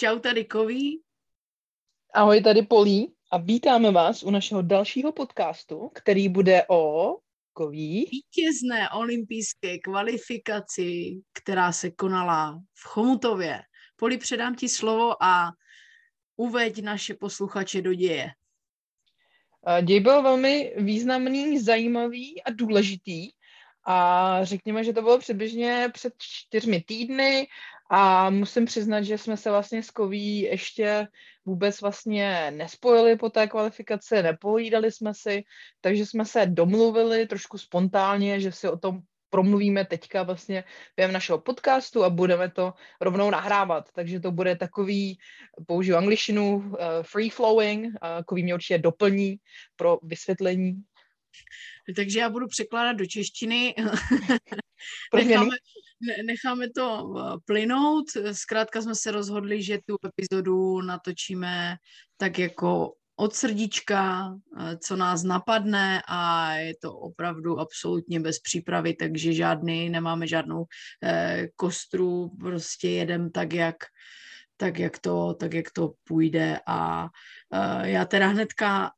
Čau tady Koví. Ahoj, tady Polí a vítáme vás u našeho dalšího podcastu, který bude o Koví. Vítězné olympijské kvalifikaci, která se konala v Chomutově. Poli, předám ti slovo a uveď naše posluchače do děje. Děj byl velmi významný, zajímavý a důležitý. A řekněme, že to bylo přibližně před čtyřmi týdny a musím přiznat, že jsme se vlastně s Koví ještě vůbec vlastně nespojili po té kvalifikaci, nepovídali jsme si, takže jsme se domluvili trošku spontánně, že si o tom promluvíme teďka vlastně během našeho podcastu a budeme to rovnou nahrávat. Takže to bude takový, použiju angličtinu, uh, free flowing, uh, Kový mě určitě doplní pro vysvětlení. Takže já budu překládat do češtiny. necháme, necháme to eh, plynout. Zkrátka jsme se rozhodli, že tu epizodu natočíme tak jako od srdíčka, eh, co nás napadne a je to opravdu absolutně bez přípravy, takže žádný, nemáme žádnou eh, kostru, prostě jedem tak, jak tak jak to, tak jak to půjde. A uh, já teda hnedka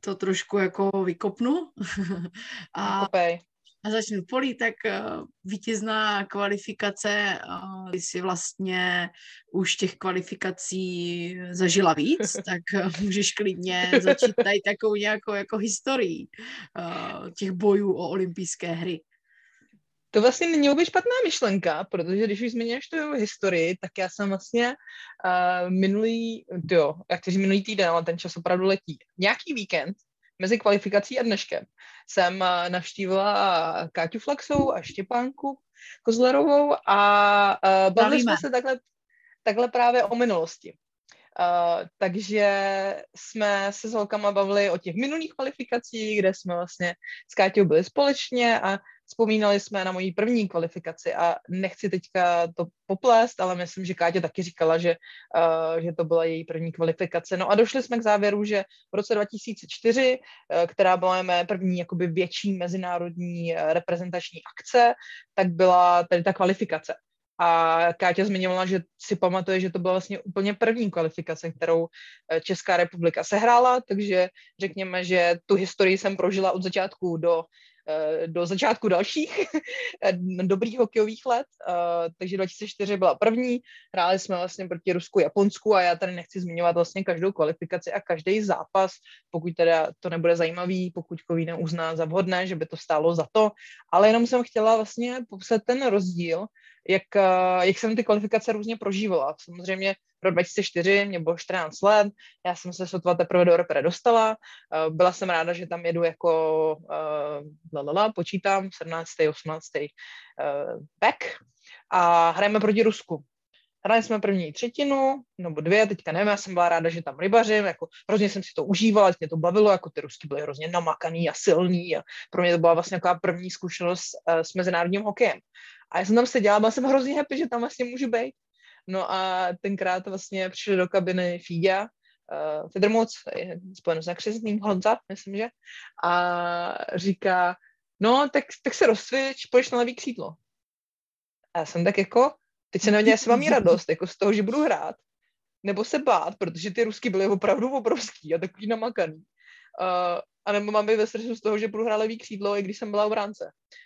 to trošku jako vykopnu. A, okay a začnu polí, tak uh, vítězná kvalifikace, ty si vlastně už těch kvalifikací zažila víc, tak uh, můžeš klidně začít tady takovou nějakou jako historii těch bojů o olympijské hry. To vlastně není vůbec špatná myšlenka, protože když už zmíníš tu historii, tak já jsem vlastně uh, minulý, jo, jak to minulý týden, ale ten čas opravdu letí. Nějaký víkend mezi kvalifikací a dneškem jsem eh, navštívila Káťu Flaxovou a Štěpánku Kozlerovou a uh, bavili jsme se takhle, takhle právě o minulosti. Uh, takže jsme se s holkama bavili o těch minulých kvalifikacích, kde jsme vlastně s Káťou byli společně a Vzpomínali jsme na moji první kvalifikaci a nechci teďka to poplést, ale myslím, že Káťa taky říkala, že, uh, že to byla její první kvalifikace. No a došli jsme k závěru, že v roce 2004, uh, která byla mé první jakoby větší mezinárodní reprezentační akce, tak byla tady ta kvalifikace. A Káťa zmiňovala, že si pamatuje, že to byla vlastně úplně první kvalifikace, kterou Česká republika sehrála, takže řekněme, že tu historii jsem prožila od začátku do Eh, do začátku dalších dobrých hokejových let, eh, takže 2004 byla první, hráli jsme vlastně proti Rusku, Japonsku a já tady nechci zmiňovat vlastně každou kvalifikaci a každý zápas, pokud teda to nebude zajímavý, pokud Kový neuzná za vhodné, že by to stálo za to, ale jenom jsem chtěla vlastně popsat ten rozdíl, jak, eh, jak jsem ty kvalifikace různě prožívala. Samozřejmě pro 2004 mě bylo 14 let, já jsem se sotva teprve do repre dostala, eh, byla jsem ráda, že tam jedu jako lalala, počítám, 17. 18. Uh, back a hrajeme proti Rusku. Hráli jsme první třetinu, nebo dvě, teďka nevím, já jsem byla ráda, že tam rybařím, jako hrozně jsem si to užívala, mě to bavilo, jako ty Rusky byly hrozně namakaný a silný a pro mě to byla vlastně taková první zkušenost uh, s mezinárodním hokejem. A já jsem tam seděla, byla jsem hrozně happy, že tam vlastně můžu být. No a tenkrát vlastně přišli do kabiny Fíďa, uh, Fedrmoc, spojen s nakřesným Honza, myslím, že, a říká, no, tak, tak se rozcvič, pojď na levý křídlo. A já jsem tak jako, teď se nevěděla, jestli mám mít radost, jako z toho, že budu hrát, nebo se bát, protože ty rusky byly opravdu obrovský a takový namakaný. Uh, a nebo mám být ve stresu z toho, že budu hrát levý křídlo, i když jsem byla v ránce. Uh,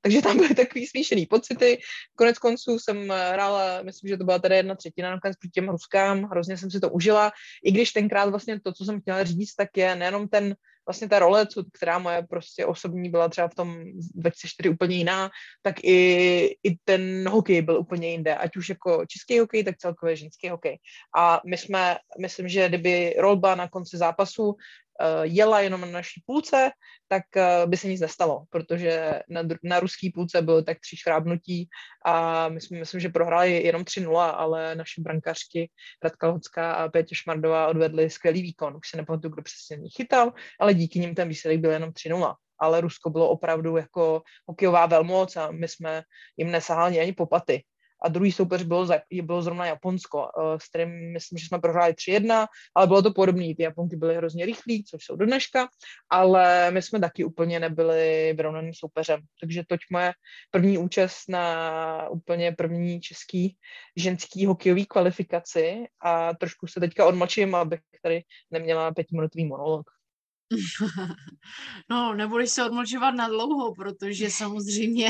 takže tam byly takový smíšený pocity. Konec konců jsem eh, hrála, myslím, že to byla teda jedna třetina nakonec proti těm Ruskám, hrozně jsem si to užila, i když tenkrát vlastně to, co jsem chtěla říct, tak je nejenom ten vlastně ta role, co, která moje prostě osobní byla třeba v tom 2004 úplně jiná, tak i, i ten hokej byl úplně jinde, ať už jako český hokej, tak celkově ženský hokej. A my jsme, myslím, že kdyby rolba na konci zápasu Eh, jela jenom na naší půlce, tak eh, by se nic nestalo, protože na, na ruský půlce bylo tak tři škrábnutí a my jsme, myslím, že prohráli jenom 3-0, ale naši brankářky Radka Hocká a Pétě Šmardová odvedli skvělý výkon. Už se nepamatuju, kdo přesně chytal, ale díky nim ten výsledek byl jenom 3-0 ale Rusko bylo opravdu jako hokejová velmoc a my jsme jim nesahali ani po paty. A druhý soupeř bylo, za, bylo zrovna Japonsko, uh, s kterým myslím, že jsme prohráli 3-1, ale bylo to podobné. Ty Japonky byly hrozně rychlí, což jsou do dneška, ale my jsme taky úplně nebyli vyrovnaným soupeřem. Takže toť moje první účast na úplně první český ženský hokejový kvalifikaci a trošku se teďka odmlčím, abych tady neměla pětiminutový monolog. No, nebudeš se odmlčovat na dlouho, protože samozřejmě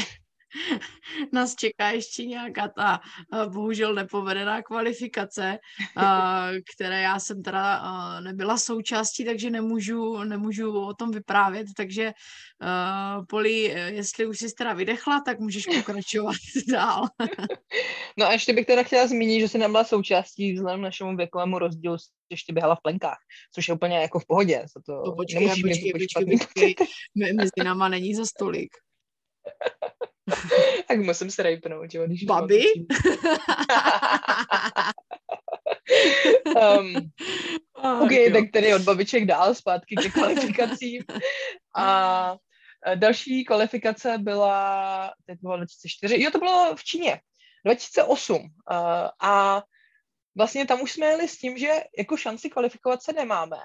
nás čeká ještě nějaká ta bohužel nepovedená kvalifikace, které já jsem teda nebyla součástí, takže nemůžu, nemůžu o tom vyprávět, takže Poli, jestli už jsi teda vydechla, tak můžeš pokračovat dál. No a ještě bych teda chtěla zmínit, že jsi nebyla součástí vzhledem našemu věkovému rozdílu ještě běhala v plenkách, což je úplně jako v pohodě. To, no počkej, počkej, počkej, počkej, mezi náma není za stolik. tak musím se rejpnout, jo, když Babi? um, oh, ok, jo. tak tedy od babiček dál zpátky ke kvalifikacím. A další kvalifikace byla, teď bylo 2004, jo, to bylo v Číně, 2008. Uh, a vlastně tam už jsme jeli s tím, že jako šanci kvalifikovat se nemáme,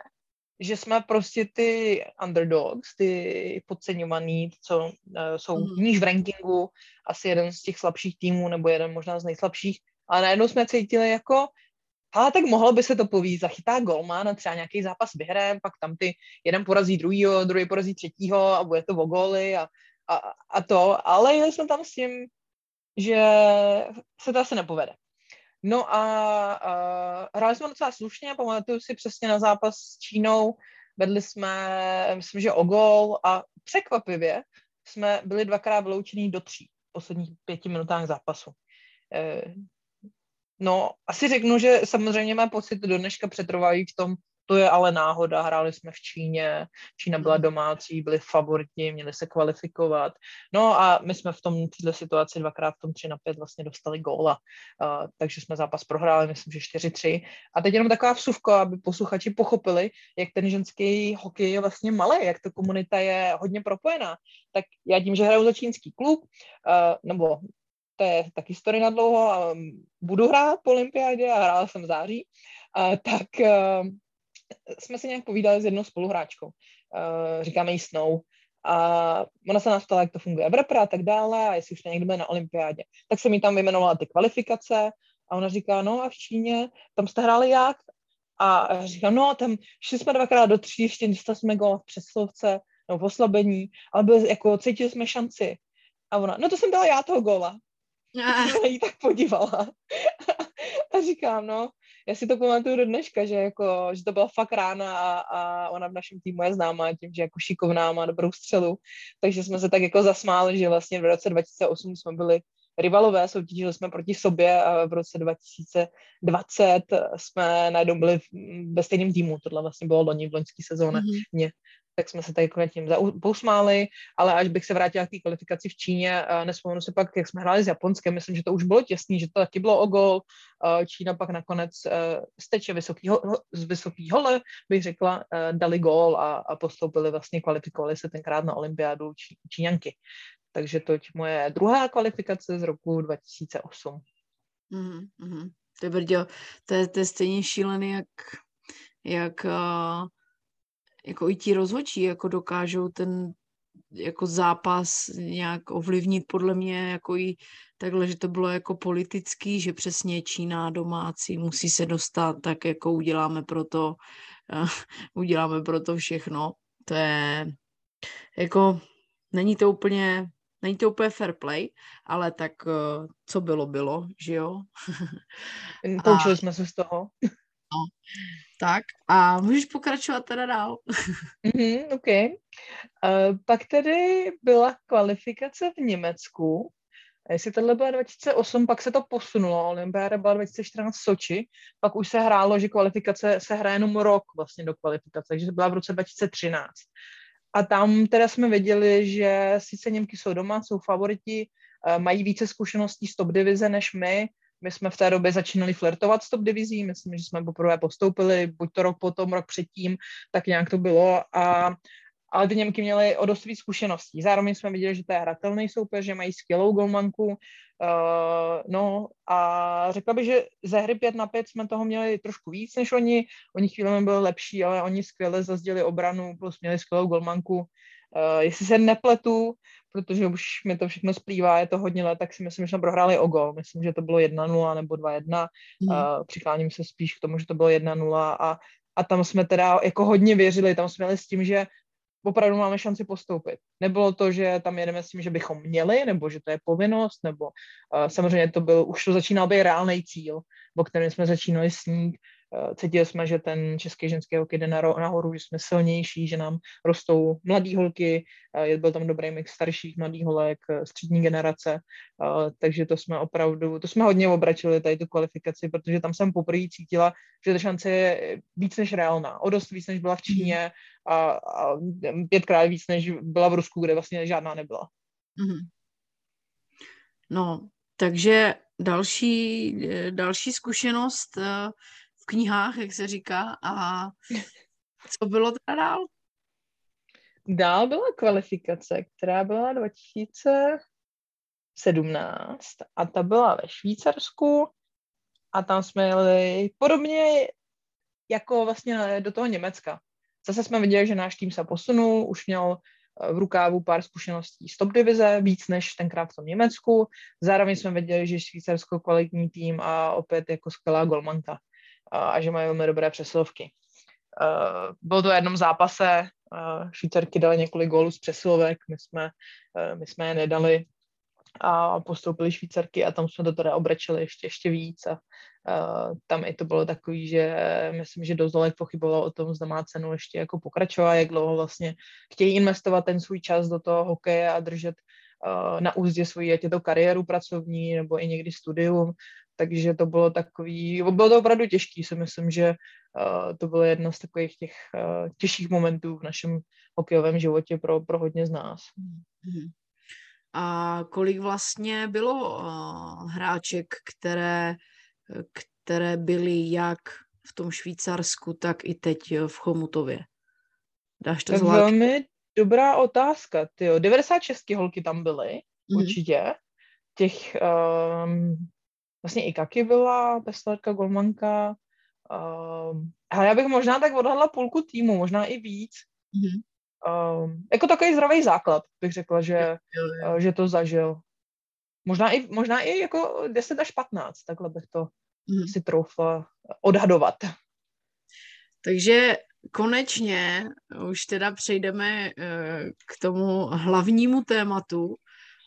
že jsme prostě ty underdogs, ty podceňovaný, co uh, jsou mm. níž v rankingu, asi jeden z těch slabších týmů, nebo jeden možná z nejslabších, ale najednou jsme cítili jako, ale tak mohlo by se to povíct, zachytá golman, třeba nějaký zápas vyhrajem, pak tam ty jeden porazí druhýho, druhý porazí třetího a bude to o góly a, a, a to, ale jeli jsme tam s tím, že se to asi nepovede. No a, a hráli jsme docela slušně, pamatuju si přesně na zápas s Čínou, vedli jsme, myslím, že o gol a překvapivě jsme byli dvakrát vyloučení do tří v posledních pěti minutách zápasu. E, no, asi řeknu, že samozřejmě má pocit do dneška přetrvají v tom, to je ale náhoda, hráli jsme v Číně, Čína byla hmm. domácí, byli favoriti, měli se kvalifikovat. No a my jsme v tom této situaci dvakrát v tom 3 na 5 vlastně dostali góla, uh, takže jsme zápas prohráli, myslím, že 4-3. A teď jenom taková vsuvka, aby posluchači pochopili, jak ten ženský hokej je vlastně malý, jak ta komunita je hodně propojená. Tak já tím, že hraju za čínský klub, uh, nebo to je taky story na dlouho, a budu hrát po olympiádě a hrála jsem v září, uh, tak jsme si nějak povídali s jednou spoluhráčkou. Uh, říkáme jí Snow. A ona se nás ptala, jak to funguje v repre a tak dále, a jestli už někdo bude na olympiádě. Tak jsem jí tam vyjmenovala ty kvalifikace a ona říká, no a v Číně, tam jste hráli jak? A říkám, no, tam šli jsme dvakrát do tří, ještě dostali jsme gol v přeslovce, nebo v oslabení, ale byli, jako cítili jsme šanci. A ona, no to jsem dala já toho góla. A jsem jí tak podívala. a říkám, no, já si to pamatuju do dneška, že, jako, že to byla fakt rána a, a ona v našem týmu je známá tím, že jako šikovná má dobrou střelu, takže jsme se tak jako zasmáli, že vlastně v roce 2008 jsme byli rivalové, soutěžili jsme proti sobě a v roce 2020 jsme najednou byli ve stejném týmu, tohle vlastně bylo loni v loňské sezóně. Mm-hmm tak jsme se tady tím pousmáli, ale až bych se vrátila k té kvalifikaci v Číně, nespomenu se pak, jak jsme hráli s Japonskem, myslím, že to už bylo těsný, že to taky bylo o gol. Čína pak nakonec z teče vysokýho, z vysoký hole, bych řekla, dali gól a, a postoupili vlastně, kvalifikovali se tenkrát na olympiádu Čí, Číňanky. Takže to je moje druhá kvalifikace z roku 2008. Mm-hmm. Mhm, to je, to je, to je stejně šílený, jak, jak jako i ti rozhodčí jako dokážou ten jako zápas nějak ovlivnit podle mě jako i takhle, že to bylo jako politický, že přesně Čína domácí musí se dostat, tak jako uděláme pro to, uh, uděláme pro to všechno. To je jako, není to úplně, není to úplně fair play, ale tak uh, co bylo, bylo, že jo? Poučili jsme se z toho. No, tak a můžeš pokračovat teda dál. mm-hmm, OK. Uh, pak tedy byla kvalifikace v Německu. Jestli tohle byla 2008, pak se to posunulo. Olympiáda byla 2014 v Soči. Pak už se hrálo, že kvalifikace se hraje jenom rok vlastně do kvalifikace, takže byla v roce 2013. A tam teda jsme věděli, že sice Němky jsou doma, jsou favoriti, mají více zkušeností z top divize než my, my jsme v té době začínali flirtovat s top divizí, myslím, že jsme poprvé postoupili, buď to rok potom, rok předtím, tak nějak to bylo. A, ale ty Němky měly o dost víc zkušeností. Zároveň jsme viděli, že to je hratelný soupeř, že mají skvělou golmanku, Uh, no a řekla bych, že ze hry 5 na 5 jsme toho měli trošku víc než oni. Oni chvíli byli lepší, ale oni skvěle zazděli obranu, plus měli skvělou golmanku. Uh, jestli se nepletu, protože už mi to všechno splývá, je to hodně let, tak si myslím, že jsme prohráli o gol. Myslím, že to bylo 1-0 nebo 2-1. Mm. Uh, přikláním se spíš k tomu, že to bylo 1-0 a, a tam jsme teda jako hodně věřili, tam jsme měli s tím, že opravdu máme šanci postoupit. Nebylo to, že tam jedeme s tím, že bychom měli, nebo že to je povinnost, nebo uh, samozřejmě to byl, už to začínal být reálný cíl, o kterém jsme začínali snít. Uh, cítili jsme, že ten český ženský hokej jde nahoru, že jsme silnější, že nám rostou mladý holky, uh, byl tam dobrý mix starších mladých holek, střední generace, takže to jsme opravdu, to jsme hodně obračili tady tu kvalifikaci, protože tam jsem poprvé cítila, že ta šance je víc než reálná, o dost víc, než byla v Číně, a, a pětkrát víc, než byla v Rusku, kde vlastně žádná nebyla. Mm-hmm. No, takže další, další zkušenost eh, v knihách, jak se říká, a co bylo teda dál? Dál byla kvalifikace, která byla 2017 a ta byla ve Švýcarsku a tam jsme jeli podobně jako vlastně do toho Německa. Zase jsme viděli, že náš tým se posunul, už měl eh, v rukávu pár zkušeností z top divize, víc než tenkrát v tom Německu. Zároveň jsme viděli, že Švýcarsko kvalitní tým a opět jako skvělá golmanka a že mají velmi dobré přesilovky. Uh, bylo to v jednom zápase, uh, Švýcarky dali několik gólů z přesilovek, my jsme, uh, my jsme je nedali, a postoupili Švýcarky a tam jsme to teda obrečili ještě, ještě víc a uh, tam i to bylo takový, že myslím, že Dozolek pochyboval o tom, zda má cenu ještě jako pokračovat, jak dlouho vlastně chtějí investovat ten svůj čas do toho hokeje a držet na úzdě svoji, ať je to kariéru pracovní nebo i někdy studium, takže to bylo takový, bylo to opravdu těžký, si myslím, že uh, to bylo jedno z takových těch uh, těžších momentů v našem hokejovém životě pro, pro hodně z nás. Mm-hmm a kolik vlastně bylo uh, hráček, které, které byly jak v tom Švýcarsku, tak i teď v Chomutově? Dáš to tak zvlášť? velmi dobrá otázka, tyjo. 96 holky tam byly, mm-hmm. určitě. Těch, um, vlastně i Kaky byla, Peslarka, Golmanka, um, ale já bych možná tak odhadla půlku týmu, možná i víc. Mm-hmm um, jako takový zdravý základ, bych řekla, že, jo, jo. Uh, že to zažil. Možná i, možná i jako 10 až 15, takhle bych to mm. si troufla odhadovat. Takže konečně už teda přejdeme uh, k tomu hlavnímu tématu,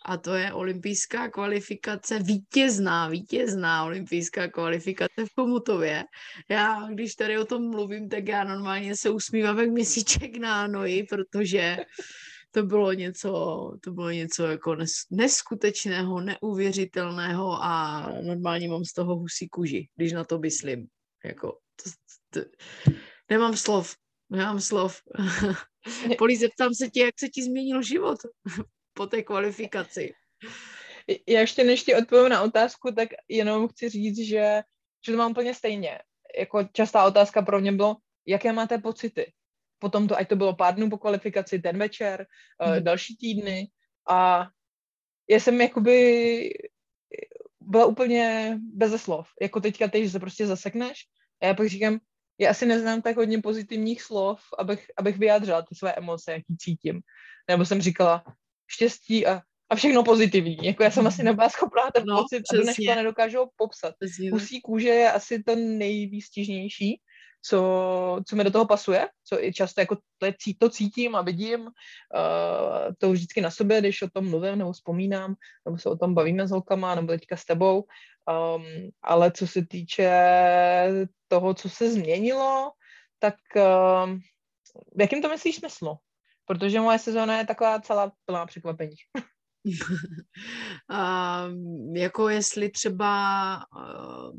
a to je olympijská kvalifikace, vítězná, vítězná olympijská kvalifikace v Komutově. Já, když tady o tom mluvím, tak já normálně se usmívám jak měsíček na noji, protože to bylo něco, to bylo něco jako neskutečného, neuvěřitelného a normálně mám z toho husí kuži, když na to myslím. Jako, to, to, nemám slov, nemám slov. Polí, zeptám se tě, jak se ti změnil život po té kvalifikaci. Já ještě než ti odpovím na otázku, tak jenom chci říct, že, že to mám úplně stejně. Jako častá otázka pro mě bylo, jaké máte pocity? Potom to, ať to bylo pár dnů po kvalifikaci, ten večer, mm. uh, další týdny a já jsem jakoby byla úplně bez slov. Jako teďka teď, že se prostě zasekneš a já pak říkám, já asi neznám tak hodně pozitivních slov, abych, abych vyjádřila ty své emoce, jaký cítím. Nebo jsem říkala, štěstí a, a všechno pozitivní. Jako já jsem asi nebyla schopná ten no, pocit do dneška nedokážu popsat. Přesně. Husí kůže je asi to nejvýstižnější, co, co mi do toho pasuje, co i často jako to, je, to cítím a vidím, uh, to vždycky na sobě, když o tom mluvím nebo vzpomínám, nebo se o tom bavíme s holkama, nebo teďka s tebou, um, ale co se týče toho, co se změnilo, tak uh, v jakým to myslíš smyslu? Protože moje sezóna je taková celá plná překvapení. uh, jako jestli třeba uh,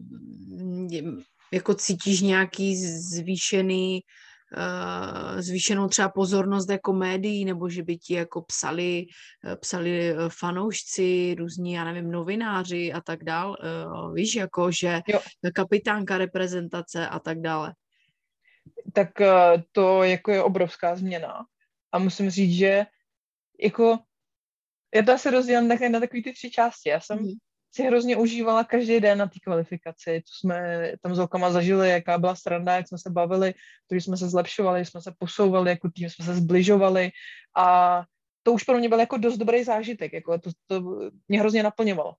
jako cítíš nějaký zvýšený uh, zvýšenou třeba pozornost jako médií, nebo že by ti jako psali, psali fanoušci, různí, já nevím, novináři a tak dál, uh, víš, jako, že jo. kapitánka reprezentace a tak dále. Tak uh, to jako je obrovská změna a musím říct, že jako já to asi rozdělám také na takové ty tři části. Já jsem mm. si hrozně užívala každý den na té kvalifikaci, co jsme tam s holkama zažili, jaká byla sranda, jak jsme se bavili, to, že jsme se zlepšovali, jsme se posouvali jako tým, jsme se zbližovali a to už pro mě byl jako dost dobrý zážitek, jako to, to mě hrozně naplňovalo.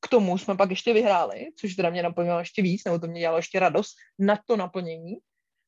K tomu jsme pak ještě vyhráli, což teda mě naplňovalo ještě víc, nebo to mě dělalo ještě radost na to naplnění.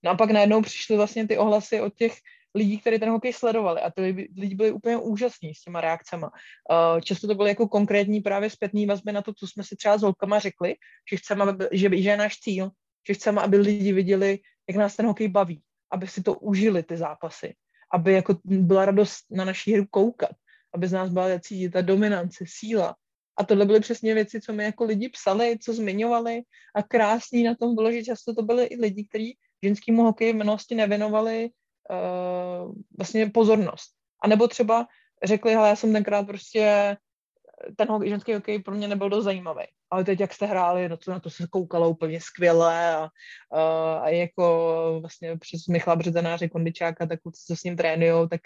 No a pak najednou přišly vlastně ty ohlasy od těch lidí, kteří ten hokej sledovali a ty lidi byli úplně úžasní s těma reakcemi. Uh, často to byly jako konkrétní právě zpětný vazby na to, co jsme si třeba s holkama řekli, že chceme, aby, že, že je náš cíl, že chceme, aby lidi viděli, jak nás ten hokej baví, aby si to užili ty zápasy, aby jako byla radost na naší hru koukat, aby z nás byla cítit ta dominance, síla. A tohle byly přesně věci, co mi jako lidi psali, co zmiňovali a krásný na tom bylo, že často to byly i lidi, kteří ženskému hokeji v minulosti nevěnovali uh, vlastně pozornost. A nebo třeba řekli, hele, já jsem tenkrát prostě ten ženský hokej pro mě nebyl dost zajímavý. Ale teď, jak jste hráli, no to na to se koukalo úplně skvěle a, a, a jako vlastně přes Michala Březanáře Kondičáka, tak co s ním trénujou, tak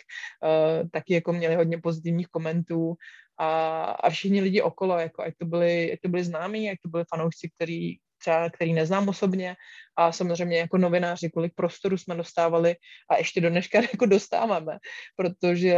uh, taky jako měli hodně pozitivních komentů a, a všichni lidi okolo, jako ať to byli, ať to byli známí, ať to byli fanoušci, který, třeba, který neznám osobně. A samozřejmě jako novináři, kolik prostoru jsme dostávali a ještě do dneška jako dostáváme, protože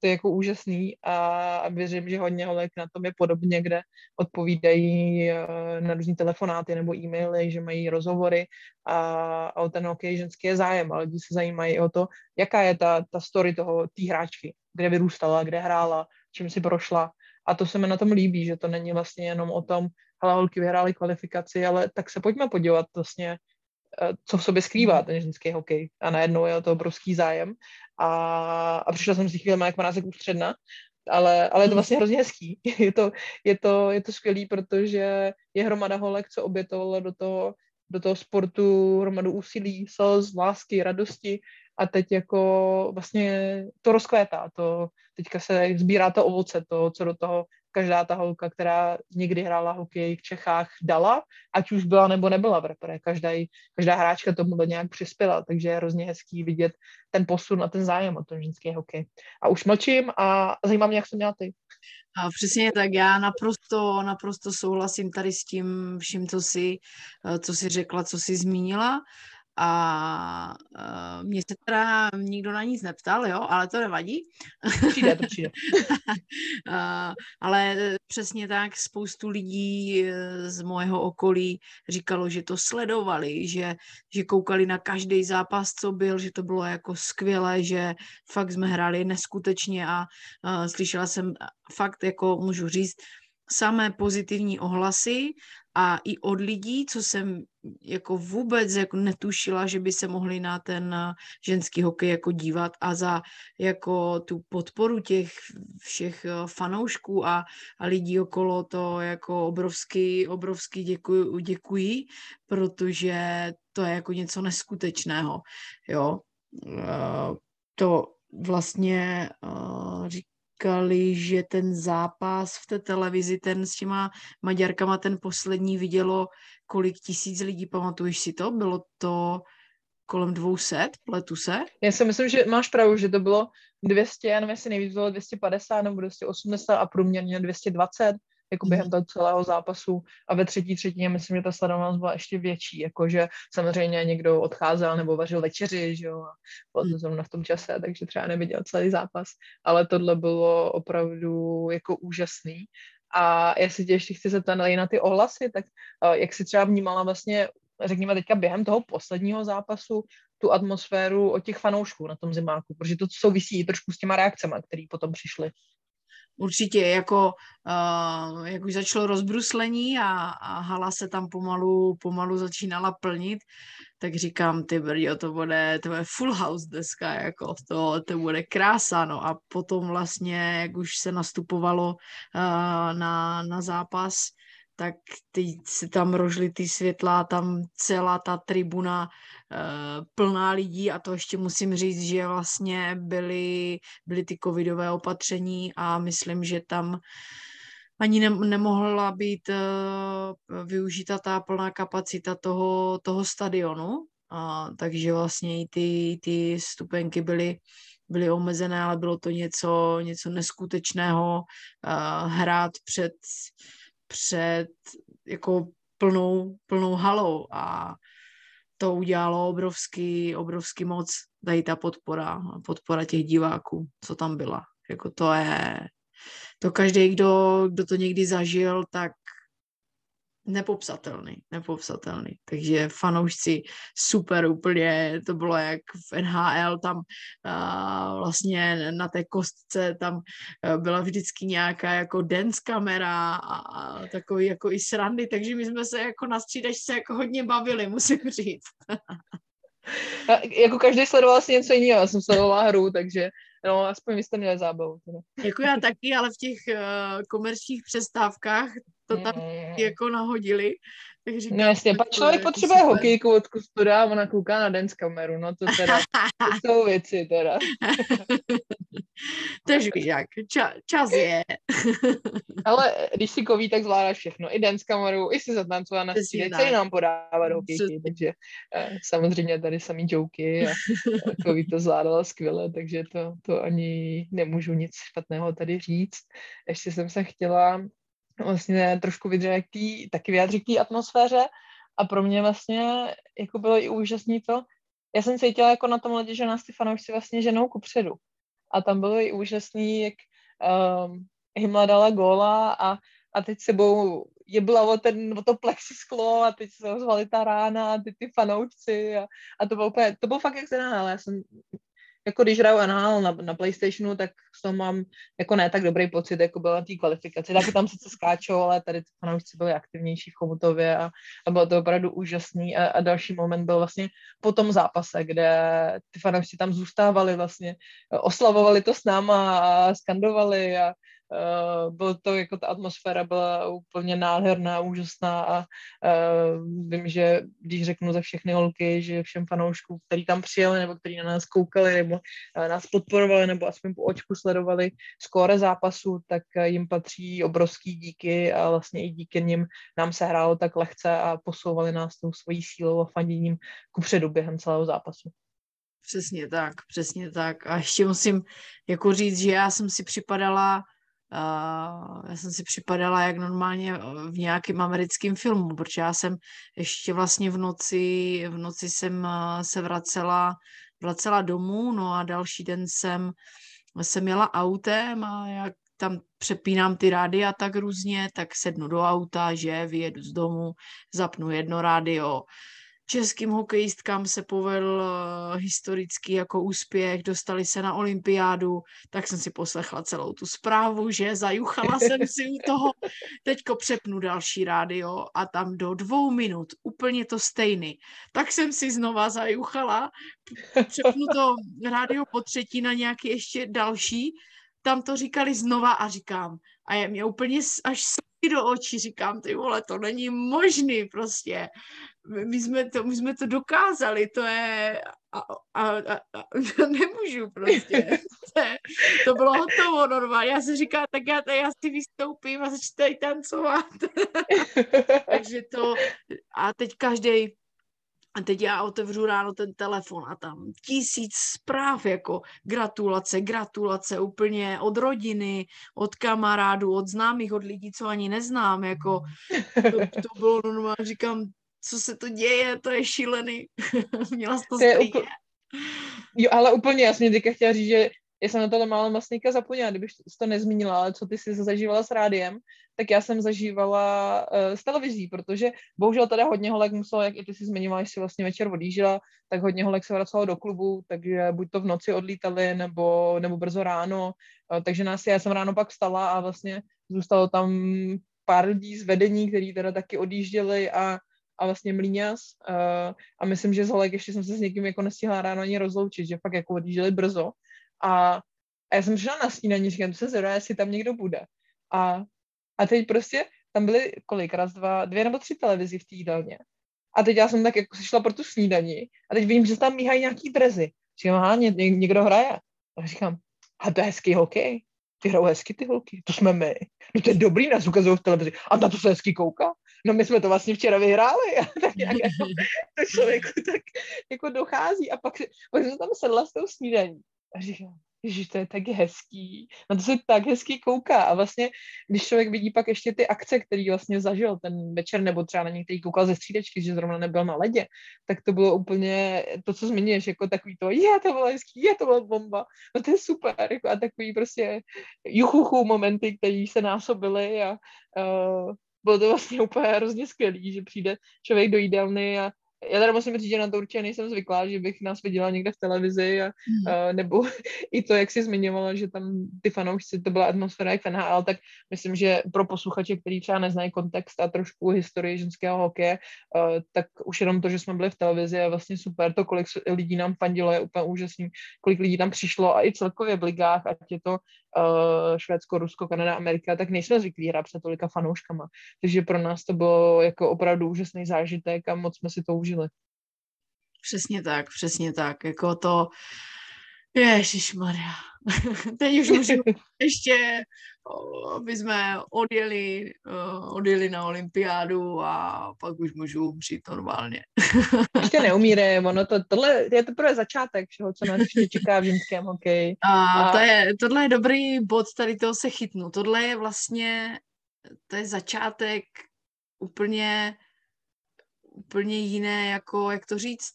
to je jako úžasný a věřím, že hodně holek na tom je podobně, kde odpovídají eh, na různé telefonáty nebo e-maily, že mají rozhovory a, a o ten hokej ženský je zájem, ale lidi se zajímají o to, jaká je ta, ta story toho, té hráčky, kde vyrůstala, kde hrála, čím si prošla a to se mi na tom líbí, že to není vlastně jenom o tom, ale holky vyhrály kvalifikaci, ale tak se pojďme podívat vlastně, eh, co v sobě skrývá ten ženský hokej. A najednou je to obrovský zájem. A, a přišla jsem si chvíli jak mrázek ústředna, ale, ale je to vlastně hrozně hezký. Je to, je to, je to skvělý, protože je hromada holek, co obětovala do toho, do toho sportu hromadu úsilí, slz, lásky, radosti a teď jako vlastně to rozkvétá, to teďka se sbírá to ovoce, to, co do toho každá ta holka, která někdy hrála hokej v Čechách, dala, ať už byla nebo nebyla v repre. Každá, každá hráčka tomu nějak přispěla, takže je hrozně hezký vidět ten posun a ten zájem o ten ženský hokej. A už mlčím a zajímá mě, jak to měla ty. A přesně tak, já naprosto, naprosto souhlasím tady s tím vším, co si, co si řekla, co si zmínila. A uh, mě se teda nikdo na nic neptal, jo, ale to nevadí. Přijde, to přijde. uh, ale přesně tak spoustu lidí e, z mojeho okolí říkalo, že to sledovali, že, že koukali na každý zápas, co byl, že to bylo jako skvělé, že fakt jsme hráli neskutečně a uh, slyšela jsem fakt, jako můžu říct, samé pozitivní ohlasy a i od lidí, co jsem jako vůbec jako netušila, že by se mohli na ten eh, ženský hokej jako dívat a za jako tu podporu těch všech eh, fanoušků a, a lidí okolo to jako obrovský, obrovský děkuji, děkuji, protože to je jako něco neskutečného, jo. Eh, to vlastně říkali, že ten zápas v té televizi, ten s těma Maďarkama, ten poslední vidělo kolik tisíc lidí, pamatuješ si to? Bylo to kolem 200, pletu se? Já si myslím, že máš pravdu, že to bylo 200, já nevím, jestli nejvíc bylo 250 nebo 280 a průměrně 220 jako během mhm. toho celého zápasu a ve třetí třetině myslím, že ta sledovanost byla ještě větší, jakože samozřejmě někdo odcházel nebo vařil večeři, že jo, a bylo to mhm. zrovna v tom čase, takže třeba neviděl celý zápas, ale tohle bylo opravdu jako úžasný. A jestli tě ještě chci zeptat na ty ohlasy, tak uh, jak si třeba vnímala vlastně, řekněme teďka během toho posledního zápasu, tu atmosféru od těch fanoušků na tom zimáku, protože to souvisí trošku s těma reakcemi, které potom přišly určitě jako, uh, jak už začalo rozbruslení a, a hala se tam pomalu, pomalu začínala plnit, tak říkám, ty brďo, to bude, to bude full house deska, jako to, to bude krása, no a potom vlastně, jak už se nastupovalo uh, na, na zápas, tak teď se tam rožly ty světla, tam celá ta tribuna uh, plná lidí a to ještě musím říct, že vlastně byly, byly ty covidové opatření a myslím, že tam ani ne, nemohla být uh, využita ta plná kapacita toho, toho stadionu, a, takže vlastně i ty, ty stupenky byly, byly omezené, ale bylo to něco, něco neskutečného uh, hrát před před jako plnou, plnou halou a to udělalo obrovský, obrovský moc, tady ta podpora, podpora těch diváků, co tam byla. Jako to je, to každý, kdo, kdo to někdy zažil, tak nepopsatelný, nepopsatelný. Takže fanoušci super úplně, to bylo jak v NHL, tam uh, vlastně na té kostce tam uh, byla vždycky nějaká jako dance kamera a, a takový jako i srandy, takže my jsme se jako na střídačce jako hodně bavili, musím říct. a, jako každý sledoval si něco jiného, já jsem sledovala hru, takže no, aspoň vy jste měli zábavu. Teda. Jako já taky, ale v těch uh, komerčních přestávkách to tam mm. jako nahodili. Tak říkám, no jasně, pak člověk potřebuje super. hokejku od kustura a ona kouká na dance kameru, no to teda, to jsou věci teda. Takže víš jak, ča, čas je. Ale když si koví, tak zvládáš všechno, i dance kameru, i si zatancovat na stíně, celý nám podávat hokejky, takže eh, samozřejmě tady samý joky a koví to zvládala skvěle, takže to, to ani nemůžu nic špatného tady říct. Ještě jsem se chtěla vlastně trošku vydřet tý, taky vyjádřit k té atmosféře a pro mě vlastně jako bylo i úžasný to, já jsem cítila jako na tom ledě, že nás ty fanoušci vlastně ženou kupředu. A tam bylo i úžasný, jak um, Himla dala góla a, a teď sebou je byla o, ten, o to plexisklo a teď se ozvali ta rána a ty, ty fanoušci a, a to bylo úplně, to bylo fakt jak ten ale já jsem jako když hraju NHL na, na PlayStationu, tak s tom mám jako ne tak dobrý pocit, jako byla té kvalifikaci. Taky tam sice skáčou, ale tady ty fanoušci byli aktivnější v Chomutově a, a bylo to opravdu úžasný. A, a další moment byl vlastně po tom zápase, kde ty fanoušci tam zůstávali vlastně, oslavovali to s náma a skandovali a, Uh, bylo to, jako ta atmosféra byla úplně nádherná, úžasná a uh, vím, že když řeknu za všechny holky, že všem fanouškům, který tam přijeli nebo kteří na nás koukali nebo uh, nás podporovali nebo aspoň po očku sledovali skóre zápasu, tak jim patří obrovský díky a vlastně i díky nim nám se hrálo tak lehce a posouvali nás tou svojí sílou a fanděním kupředu během celého zápasu. Přesně tak, přesně tak. A ještě musím jako říct, že já jsem si připadala Já jsem si připadala jak normálně v nějakém americkém filmu, protože já jsem ještě vlastně v noci, v noci jsem uh, se vracela, vracela domů, no a další den jsem, jsem jela autem a jak tam přepínám ty rádia tak různě, tak sednu do auta, že vyjedu z domu, zapnu jedno rádio, českým hokejistkám se povedl uh, historický jako úspěch, dostali se na olympiádu, tak jsem si poslechla celou tu zprávu, že zajuchala jsem si u toho, teďko přepnu další rádio a tam do dvou minut úplně to stejný. Tak jsem si znova zajuchala, přepnu to rádio po třetí na nějaký ještě další, tam to říkali znova a říkám, a je mě úplně až do očí, říkám, ty vole, to není možný prostě my jsme to, my jsme to dokázali, to je, a, a, a, a nemůžu prostě, to, to bylo hotovo normálně, já si říkám, tak já, já si vystoupím a začnu tady tancovat, takže to, a teď každý a teď já otevřu ráno ten telefon a tam tisíc zpráv, jako gratulace, gratulace úplně od rodiny, od kamarádů, od známých, od lidí, co ani neznám, jako to, to bylo normálně, říkám, co se to děje, to je šílený. Měla jsi to, to úplně... Jo, ale úplně jasně teďka chtěla říct, že já jsem na tohle málo masníka zapomněla, kdybych to nezmínila, ale co ty jsi zažívala s rádiem, tak já jsem zažívala uh, s televizí, protože bohužel tady hodně holek muselo, jak i ty si zmiňovala, že si vlastně večer odjížděla, tak hodně holek se vracelo do klubu, takže buď to v noci odlítali, nebo, nebo brzo ráno, uh, takže nás, já jsem ráno pak vstala a vlastně zůstalo tam pár lidí z vedení, kteří teda taky odjížděli a a vlastně Mlíňas uh, a myslím, že z holek ještě jsem se s někým jako nestihla ráno ani rozloučit, že fakt jako odjížděli brzo a, a já jsem přišla na snídaní, říkám, se zvedá, jestli tam někdo bude. A, a teď prostě tam byly kolik, raz, dva, dvě nebo tři televizi v té jídelně. A teď já jsem tak jako šla pro tu snídaní a teď vidím, že tam míhají nějaký drezy. Říkám, aha, ně, ně, někdo hraje. A říkám, a to je hezký hokej. Ty hrajou hezky ty holky, to jsme my. No to je dobrý, nás ukazují v televizi. A na to se hezky kouká? No my jsme to vlastně včera vyhráli. A tak nějak jako, to člověku tak jako dochází. A pak, pak jsem tam sedla s tou snídaní. A říkám, že to je tak hezký, na to se tak hezky kouká. A vlastně, když člověk vidí pak ještě ty akce, který vlastně zažil ten večer, nebo třeba na některý koukal ze střídečky, že zrovna nebyl na ledě, tak to bylo úplně to, co zmiňuješ, jako takový to, je, to bylo hezký, je, to byla bomba, no to je super, jako a takový prostě juchuchu momenty, které se násobily a uh, bylo to vlastně úplně hrozně skvělý, že přijde člověk do jídelny a já teda musím říct, že na to určitě nejsem zvyklá, že bych nás viděla někde v televizi a, mm. a nebo i to, jak jsi zmiňovala, že tam ty fanoušci, to byla atmosféra jak NHL, tak myslím, že pro posluchače, kteří třeba neznají kontext a trošku historii ženského hokeje, uh, tak už jenom to, že jsme byli v televizi je vlastně super, to, kolik lidí nám fandilo, je úplně úžasný, kolik lidí tam přišlo a i celkově v ligách, ať je to uh, Švédsko, Rusko, Kanada, Amerika, tak nejsme zvyklí hrát před tolika fanouškama. Takže pro nás to bylo jako opravdu úžasný zážitek a moc jsme si to užili. Přesně tak, přesně tak. Jako to, Maria. Teď už můžu ještě, aby jsme odjeli, odjeli na olympiádu a pak už můžu umřít normálně. ještě neumíre, ono to, tohle je to prvé začátek všeho, co nás ještě čeká v ženském hokeji. A, a... To je, tohle je dobrý bod, tady toho se chytnu. Tohle je vlastně, to je začátek úplně, úplně jiné, jako, jak to říct,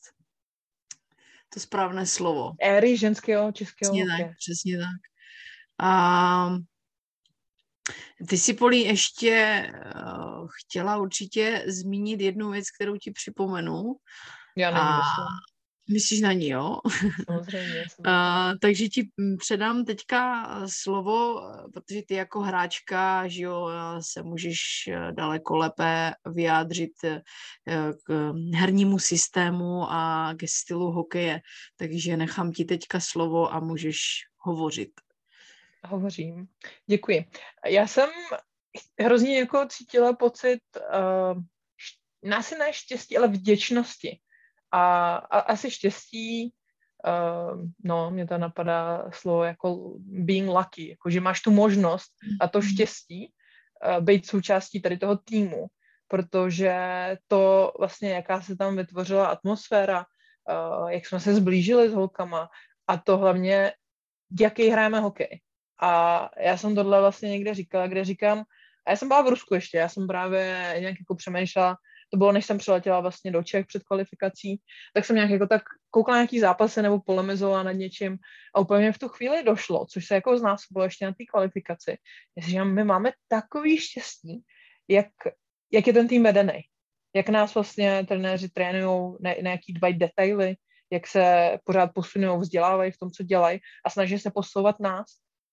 to správné slovo. Éry ženského českého Přesně tak, přesně tak. A ty si, Polí, ještě uh, chtěla určitě zmínit jednu věc, kterou ti připomenu. Já nevím, a, Myslíš na ní, jo? Samozřejmě. uh, takže ti předám teďka slovo, protože ty jako hráčka, že jo, se můžeš daleko lépe vyjádřit k hernímu systému a ke stylu hokeje. Takže nechám ti teďka slovo a můžeš hovořit. Hovořím. Děkuji. Já jsem hrozně jako cítila pocit uh, nási ne štěstí, ale vděčnosti a, a asi štěstí, uh, no, mě to napadá slovo jako being lucky, jako že máš tu možnost a to mhm. štěstí uh, být součástí tady toho týmu, protože to vlastně, jaká se tam vytvořila atmosféra, uh, jak jsme se zblížili s holkama a to hlavně, jaký hrajeme hokej. A já jsem tohle vlastně někde říkala, kde říkám, a já jsem byla v Rusku ještě, já jsem právě nějak jako přemýšlela, to bylo, než jsem přiletěla vlastně do Čech před kvalifikací, tak jsem nějak jako tak koukala nějaký zápasy nebo polemizovala nad něčím a úplně v tu chvíli došlo, což se jako z nás bylo ještě na té kvalifikaci, že my máme takový štěstí, jak, jak je ten tým vedený. Jak nás vlastně trenéři trénují, na, na jaký dva detaily, jak se pořád posunují, vzdělávají v tom, co dělají a snaží se posouvat nás.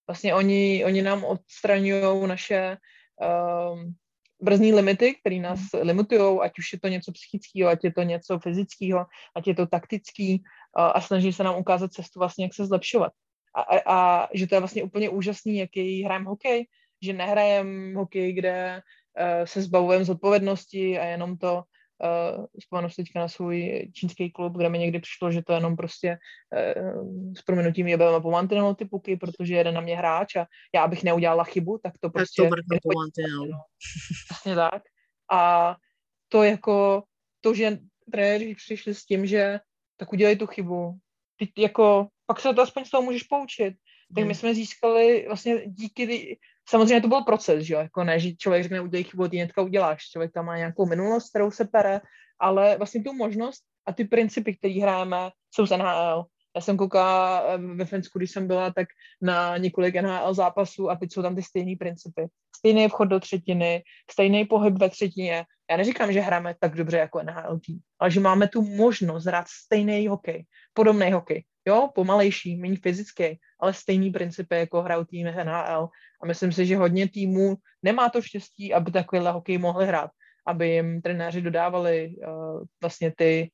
Vlastně oni, oni nám odstraňují naše um, brzdní limity, které nás hmm. limitují, ať už je to něco psychického, ať je to něco fyzického, ať je to taktický a, a snaží se nám ukázat cestu vlastně, jak se zlepšovat. A, a, a že to je vlastně úplně úžasný, jaký hrajeme hokej, že nehrajem hokej, kde uh, se zbavujeme zodpovědnosti a jenom to uh, vzpomenu si teďka na svůj čínský klub, kde mi někdy přišlo, že to jenom prostě uh, s proměnutím je po ty puky, protože jeden na mě hráč a já bych neudělala chybu, tak to prostě... Tak to po. Přesně tak. A to jako, to, že trenéři přišli s tím, že tak udělej tu chybu. Ty jako, pak se to aspoň z toho můžeš poučit. Tak my hmm. jsme získali vlastně díky samozřejmě to byl proces, že jo, jako ne, že člověk řekne, udělej chybu, ty hnedka uděláš, člověk tam má nějakou minulost, kterou se pere, ale vlastně tu možnost a ty principy, které hrajeme, jsou z NHL. Já jsem koukala ve Finsku, když jsem byla, tak na několik NHL zápasů a teď jsou tam ty stejné principy. Stejný vchod do třetiny, stejný pohyb ve třetině. Já neříkám, že hrajeme tak dobře jako NHL tým, ale že máme tu možnost hrát stejný hokej, podobný hokej. Jo, pomalejší, méně fyzický, ale stejný principy jako hrajou tým NHL. A myslím si, že hodně týmů nemá to štěstí, aby takovýhle hokej mohli hrát, aby jim trenéři dodávali uh, vlastně ty,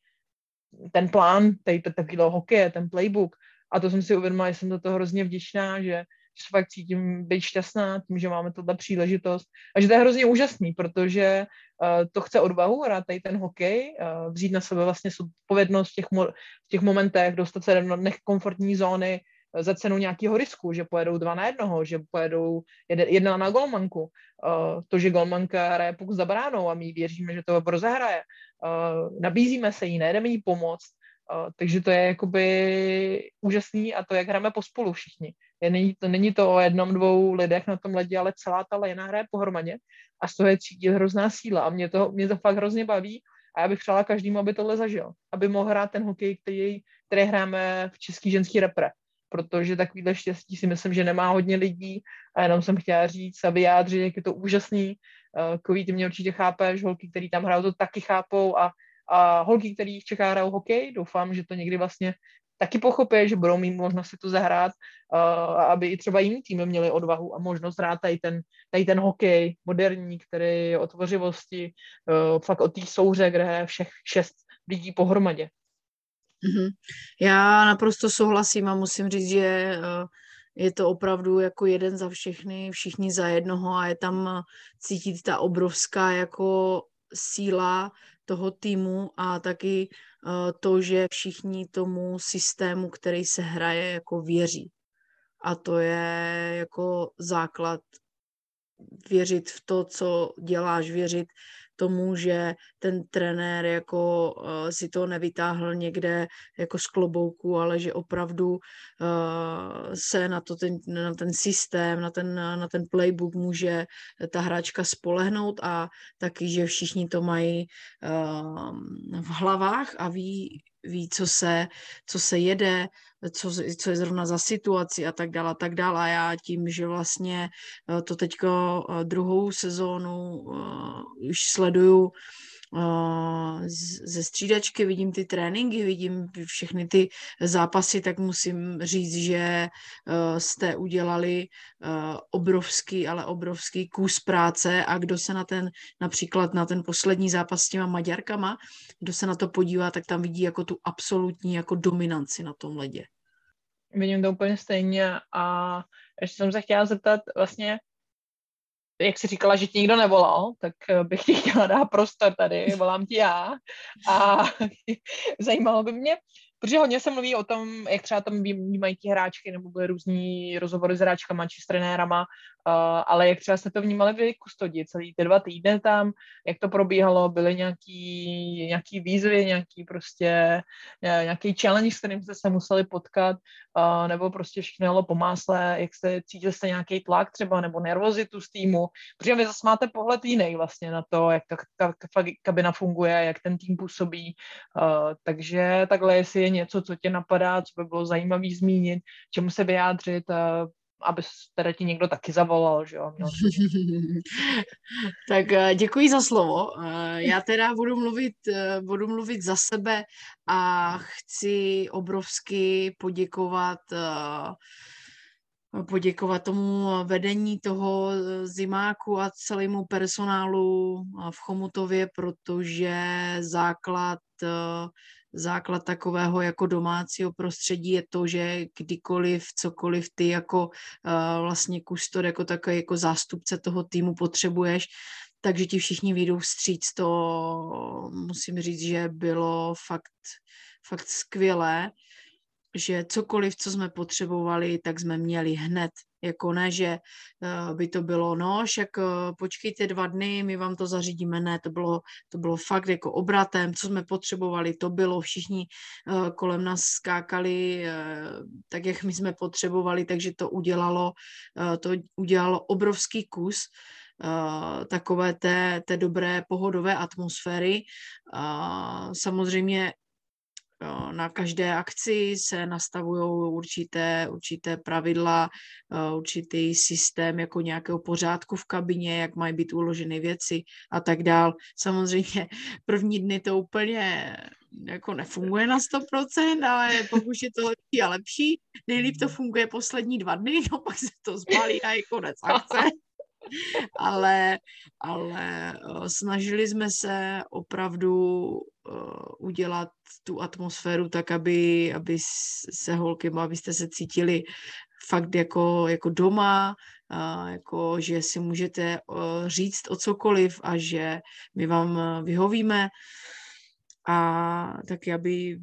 ten plán, tady takového hokeje, ten playbook. A to jsem si uvědomila, že jsem za to hrozně vděčná, že se fakt cítím být šťastná tím, že máme tuhle příležitost. A že to je hrozně úžasný, protože uh, to chce odvahu hrát tady ten hokej, uh, vzít na sebe vlastně odpovědnost v těch, mo- v těch momentech, dostat se do nekomfortní zóny, za cenu nějakého risku, že pojedou dva na jednoho, že pojedou jedna na golmanku. Uh, to, že golmanka hraje pokud za bránou a my věříme, že to rozehraje. Uh, nabízíme se jí, nejdeme jí pomoct Uh, takže to je jakoby úžasný a to, jak hrajeme pospolu všichni. Je, není, to, není to o jednom, dvou lidech na tom ledě, ale celá ta lejna hraje pohromadě a z toho je třídit hrozná síla a mě to, mě to fakt hrozně baví a já bych přála každému, aby tohle zažil, aby mohl hrát ten hokej, který, který hráme v český ženský repre protože takovýhle štěstí si myslím, že nemá hodně lidí a jenom jsem chtěla říct a vyjádřit, jak je to úžasný. Uh, Kový, ty mě určitě chápeš, holky, který tam hrajou, to taky chápou a, a holky, který v Čechách hrajou hokej, doufám, že to někdy vlastně taky pochopí, že budou mít možnost si to zahrát, uh, aby i třeba jiný týmy měli odvahu a možnost hrát tady ten, tady ten hokej moderní, který je o tvořivosti, uh, fakt o té souře, kde je všech šest lidí pohromadě. Mm-hmm. Já naprosto souhlasím a musím říct, že eh, je to opravdu jako jeden za všechny, všichni za jednoho a je tam cítit ta obrovská jako síla toho týmu a taky eh, to, že všichni tomu systému, který se hraje, jako věří. A to je jako základ věřit v to, co děláš, věřit tomu, že ten trenér jako uh, si to nevytáhl někde jako z klobouku, ale že opravdu uh, se na, to ten, na ten systém, na ten, na ten playbook může ta hráčka spolehnout a taky, že všichni to mají uh, v hlavách a ví, ví, co se, co se jede, co, co je zrovna za situaci a tak dále a tak dále. A já tím, že vlastně eh, to teďko eh, druhou sezónu uh, už sleduju ze střídačky, vidím ty tréninky, vidím všechny ty zápasy, tak musím říct, že jste udělali obrovský, ale obrovský kus práce a kdo se na ten, například na ten poslední zápas s těma Maďarkama, kdo se na to podívá, tak tam vidí jako tu absolutní jako dominanci na tom ledě. Vidím to úplně stejně a ještě jsem se chtěla zeptat vlastně, jak jsi říkala, že ti nikdo nevolal, tak eh, bych ti chtěla dát prostor tady, volám ti já. A zajímalo by mě, Protože hodně se mluví o tom, jak třeba tam vnímají ti hráčky, nebo byly různý rozhovory s hráčkama či s trenérama, ale jak třeba jste to vnímali vy, kustodi, celý ty dva týdny tam, jak to probíhalo, byly nějaký, nějaký výzvy, nějaký prostě, nějaký challenge, s kterým jste se museli potkat, uh, nebo prostě všechno jelo po másle, jak jste, cítili jste nějaký tlak třeba, nebo nervozitu z týmu, protože vy zase máte pohled jiný vlastně na to, jak ta, ta, ta kabina funguje, jak ten tým působí, takže takhle, jestli je něco, co tě napadá, co by bylo zajímavé zmínit, čemu se vyjádřit, aby teda ti někdo taky zavolal, že jo? tak eh, děkuji za slovo. Eh, já teda budu mluvit, eh, budu mluvit za sebe a chci obrovsky poděkovat poděkovat tomu vedení toho zimáku a celému personálu v Chomutově, protože základ základ takového jako domácího prostředí je to, že kdykoliv, cokoliv ty jako uh, vlastně kustor, jako takový jako zástupce toho týmu potřebuješ, takže ti všichni vyjdou vstříc. To musím říct, že bylo fakt, fakt skvělé že cokoliv, co jsme potřebovali, tak jsme měli hned. Jako ne, že eh, by to bylo, no, však eh, počkejte dva dny, my vám to zařídíme. Ne, to bylo, to bylo fakt jako obratem, co jsme potřebovali, to bylo, všichni eh, kolem nás skákali tak, jak my jsme potřebovali, takže to udělalo, to udělalo obrovský kus takové té, té dobré pohodové atmosféry. Samozřejmě na každé akci se nastavují určité, určité pravidla, určitý systém jako nějakého pořádku v kabině, jak mají být uloženy věci a tak dál. Samozřejmě první dny to úplně jako nefunguje na 100%, ale pokud je to lepší a lepší, nejlíp to funguje poslední dva dny, no pak se to zbalí a je konec akce. ale, ale snažili jsme se opravdu udělat tu atmosféru tak, aby, aby se holky, abyste se cítili fakt jako, jako doma, a jako, že si můžete říct o cokoliv a že my vám vyhovíme. A taky, aby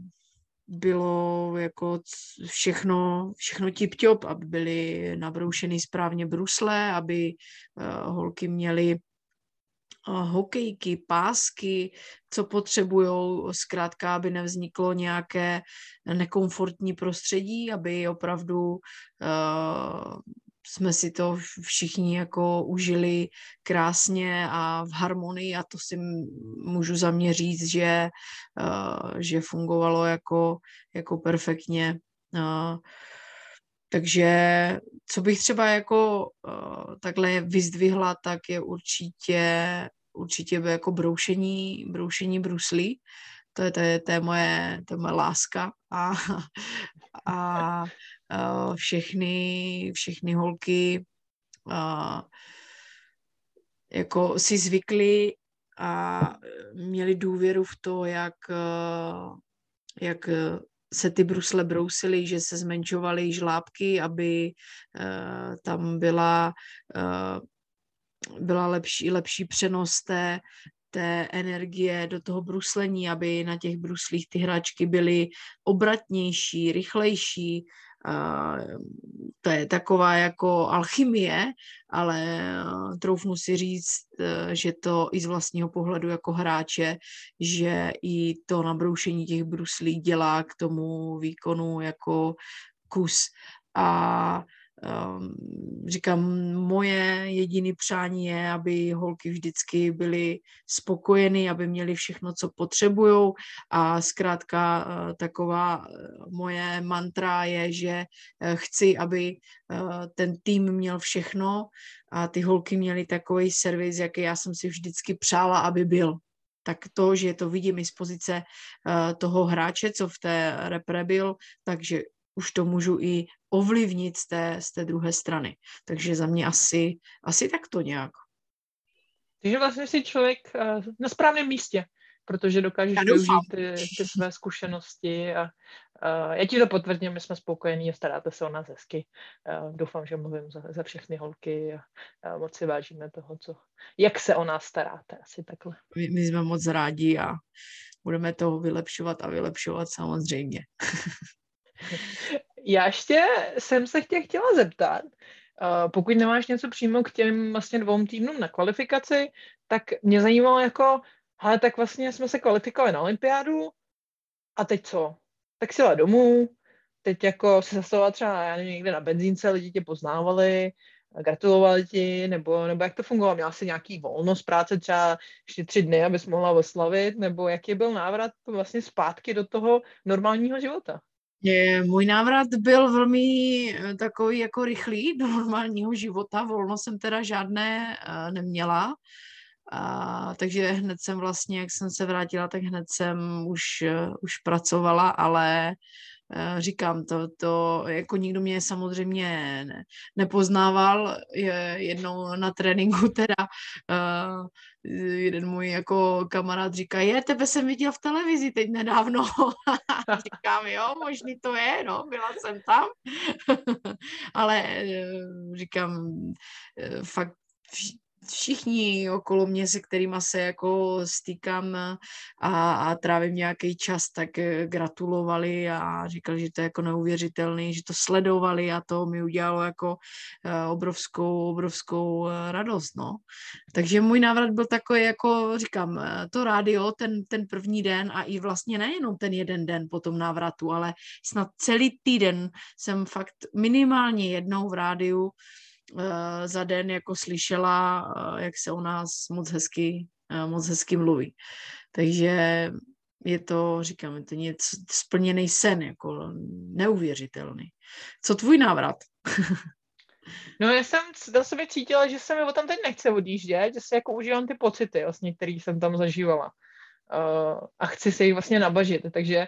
bylo jako všechno, všechno tip-top, aby byly nabroušeny správně brusle, aby uh, holky měly hokejky, pásky, co potřebují, zkrátka, aby nevzniklo nějaké nekomfortní prostředí, aby opravdu uh, jsme si to všichni jako užili krásně a v harmonii a to si můžu za mě říct, že, uh, že fungovalo jako, jako perfektně. Uh, takže co bych třeba jako uh, takhle vyzdvihla, tak je určitě, určitě by jako broušení, broušení bruslí. To je, to je, to je, moje, to je moje láska a, a všechny, všechny holky jako si zvykly a měli důvěru v to, jak, jak se ty brusle brousily, že se zmenšovaly žlábky, aby tam byla, byla lepší, lepší přenos té, té energie do toho bruslení, aby na těch bruslích ty hračky byly obratnější, rychlejší, to je taková jako alchymie, ale eh, troufnu si říct, eh, že to i z vlastního pohledu jako hráče, že i to nabroušení těch bruslí dělá k tomu výkonu jako kus. A říkám, moje jediné přání je, aby holky vždycky byly spokojeny, aby měly všechno, co potřebují a zkrátka uh, taková uh, moje mantra je, že uh, chci, aby ten tým měl všechno a ty holky měly takový servis, jaký já jsem si vždycky přála, aby byl. Tak to, že to vidím i z pozice toho hráče, co v té repre byl, takže už to můžu i ovlivnit z té, z té druhé strany. Takže za mě asi, asi tak to nějak. Takže vlastně si člověk uh, na správném místě, protože dokážeš využít ty, ty své zkušenosti a uh, já ti to potvrdím, my jsme spokojení a staráte se o nás hezky. Uh, doufám, že mluvím za, za všechny holky a uh, moc si vážíme toho, co, jak se o nás staráte, asi takhle. My, my jsme moc rádi a budeme to vylepšovat a vylepšovat samozřejmě. Já ještě jsem se tě chtěla zeptat, uh, pokud nemáš něco přímo k těm vlastně dvou týdnům na kvalifikaci, tak mě zajímalo jako, ale tak vlastně jsme se kvalifikovali na olympiádu a teď co? Tak si domů, teď jako se zastavovala třeba já nevím, někde na benzínce, lidi tě poznávali, gratulovali ti, nebo, nebo jak to fungovalo? Měla jsi nějaký volnost práce třeba ještě tři dny, abys mohla oslavit, nebo jaký byl návrat vlastně zpátky do toho normálního života? Můj návrat byl velmi eh, takový jako rychlý do normálního života, volno jsem teda žádné uh, neměla, uh, takže hned jsem vlastně, jak jsem se vrátila, tak hned jsem už, uh, už pracovala, ale Eh, říkám, to, to jako nikdo mě samozřejmě ne, nepoznával. Je, jednou na tréninku teda uh, jeden můj jako kamarád říká, je, tebe jsem viděl v televizi teď nedávno. říkám, jo, možný to je, no, byla jsem tam. Ale uh, říkám, fakt všichni okolo mě, se kterými se jako stýkám a, a trávím nějaký čas, tak eh, gratulovali a říkali, že to je jako neuvěřitelný, že to sledovali a to mi udělalo jako eh, obrovskou, obrovskou eh, radost, no. Takže můj návrat byl takový, jako říkám, to rádio, ten, ten první den a i vlastně nejenom ten jeden den po tom návratu, ale snad celý týden jsem fakt minimálně jednou v rádiu za den jako slyšela, eh, jak se o nás moc hezky, eh, moc hezky mluví. Takže je to, říkám, je to něco splněný sen, jako neuvěřitelný. Co tvůj návrat? No já jsem do sebe cítila, že se mi o tam teď nechce odjíždět, že si jako užívám ty pocity, vlastně, které jsem tam zažívala. Uh, a chci se jich vlastně nabažit, takže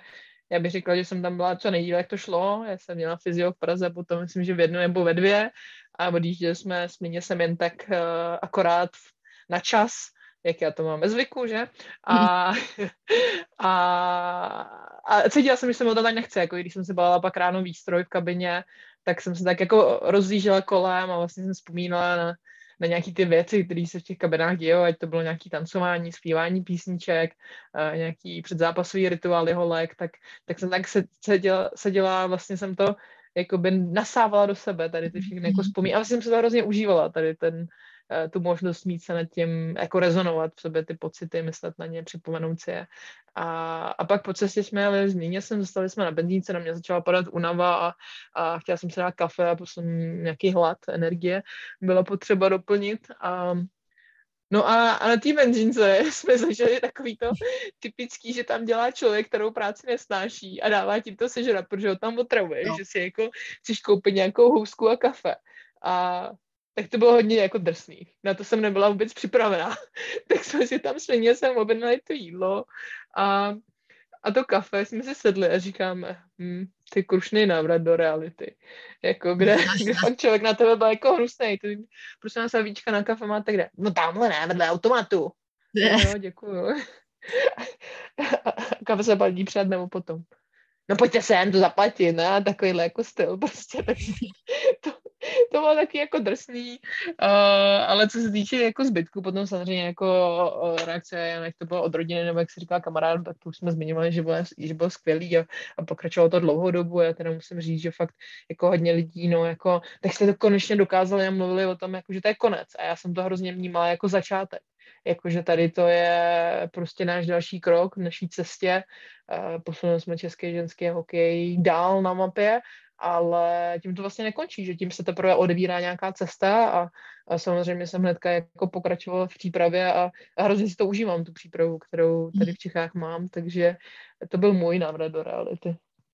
já bych řekla, že jsem tam byla co nejdíle, jak to šlo. Já jsem měla fyzio v Praze, potom myslím, že v jednu nebo ve dvě a odjížděli jsme s jsem jen tak uh, akorát na čas, jak já to mám ve zvyku, že? A, a, a cítila jsem, že jsem tak nechce, jako když jsem se bala pak ráno výstroj v kabině, tak jsem se tak jako rozlížela kolem a vlastně jsem vzpomínala na, na nějaké ty věci, které se v těch kabinách dějou, ať to bylo nějaké tancování, zpívání písniček, uh, nějaký předzápasový rituál jeho lek, tak, tak jsem tak seděla, seděla, vlastně jsem to jako by nasávala do sebe tady ty všechny jako vzpomínky. A jsem se to hrozně užívala, tady ten, eh, tu možnost mít se nad tím, jako rezonovat v sobě ty pocity, myslet na ně, připomenout si je. A, a pak po cestě jsme jeli z Míně, jsem zostali jsme na benzínce, na mě začala padat unava a, a chtěla jsem si dát kafe a potom nějaký hlad, energie byla potřeba doplnit a No a, a na té benzínce jsme zažili takový to typický, že tam dělá člověk, kterou práci nesnáší a dává tím to sežrat, protože ho tam otravuje, no. že si jako chceš koupit nějakou housku a kafe. A tak to bylo hodně jako drsný. Na to jsem nebyla vůbec připravená. tak jsme si tam šli, jsem objednali to jídlo a a to kafe jsme si sedli a říkáme, hm, ty krušný návrat do reality. Jako, kde, kde fakt člověk na tebe byl jako hnusný. Ty, prostě nás víčka na kafe máte kde? No tamhle ne, vedle automatu. Ne. No, děkuju. kafe se balí před nebo potom no pojďte sem, to zaplatit, ne? Takovýhle jako styl prostě, to, to bylo taky jako drsný, uh, ale co se týče jako zbytku, potom samozřejmě jako uh, reakce, jak to bylo od rodiny, nebo jak se říká kamarád, tak to už jsme zmiňovali, že bylo, že bylo skvělý a, a pokračovalo to dlouhou dobu, já teda musím říct, že fakt jako hodně lidí, no jako, tak jste to konečně dokázali a mluvili o tom, jako, že to je konec. A já jsem to hrozně vnímala jako začátek. Jakože tady to je prostě náš další krok v naší cestě. Posunuli jsme český ženský hokej dál na mapě, ale tím to vlastně nekončí, že tím se teprve odevírá nějaká cesta a, a samozřejmě jsem hnedka jako pokračovala v přípravě a, a hrozně si to užívám, tu přípravu, kterou tady v Čechách mám, takže to byl můj návrat do reality.